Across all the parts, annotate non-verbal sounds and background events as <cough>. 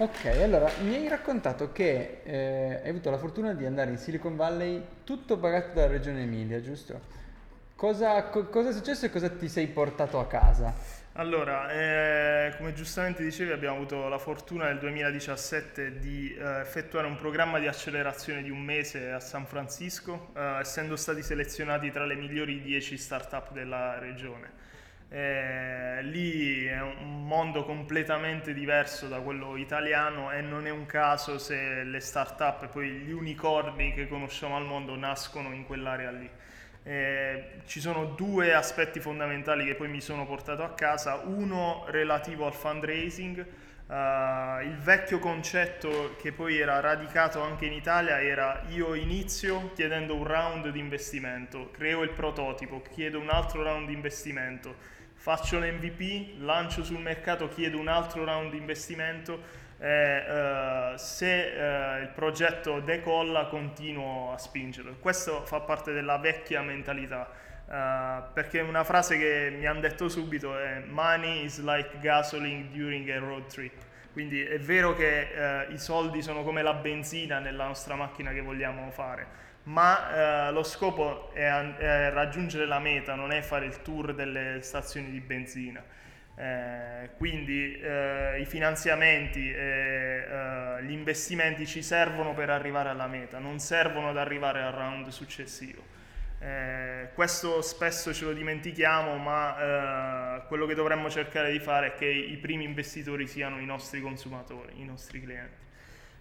Ok, allora mi hai raccontato che eh, hai avuto la fortuna di andare in Silicon Valley tutto pagato dalla regione Emilia, giusto? Cosa, co- cosa è successo e cosa ti sei portato a casa? Allora, eh, come giustamente dicevi, abbiamo avuto la fortuna nel 2017 di eh, effettuare un programma di accelerazione di un mese a San Francisco, eh, essendo stati selezionati tra le migliori 10 start-up della regione. Eh, lì mondo completamente diverso da quello italiano e non è un caso se le start-up e poi gli unicorni che conosciamo al mondo nascono in quell'area lì. Eh, ci sono due aspetti fondamentali che poi mi sono portato a casa, uno relativo al fundraising, uh, il vecchio concetto che poi era radicato anche in Italia era io inizio chiedendo un round di investimento, creo il prototipo, chiedo un altro round di investimento, faccio l'MVP, lancio sul mercato, chiedo un altro round di investimento e uh, se uh, il progetto decolla continuo a spingerlo. Questo fa parte della vecchia mentalità. Uh, perché una frase che mi hanno detto subito è money is like gasoline during a road trip quindi è vero che i soldi sono come la benzina nella nostra macchina che vogliamo fare ma lo scopo è, è raggiungere la meta non è fare il tour delle stazioni di benzina eh, quindi eh, i finanziamenti e eh, gli investimenti ci servono per arrivare alla meta, non servono ad arrivare al round successivo. Eh, questo spesso ce lo dimentichiamo, ma eh, quello che dovremmo cercare di fare è che i primi investitori siano i nostri consumatori, i nostri clienti.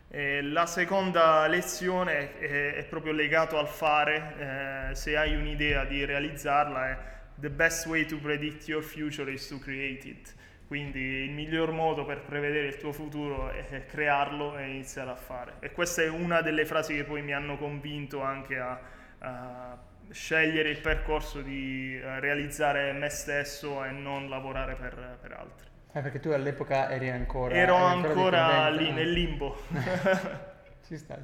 Eh, la seconda lezione è, è proprio legato al fare, se hai un'idea di realizzarla è the best way to predict your future is to create it. Quindi il miglior modo per prevedere il tuo futuro è crearlo e iniziare a fare. E questa è una delle frasi che poi mi hanno convinto anche a, a scegliere il percorso di eh, realizzare me stesso e non lavorare per, per altri. Eh, perché tu all'epoca eri ancora... Ero eri ancora, ancora lì nel limbo. <laughs> ci sta.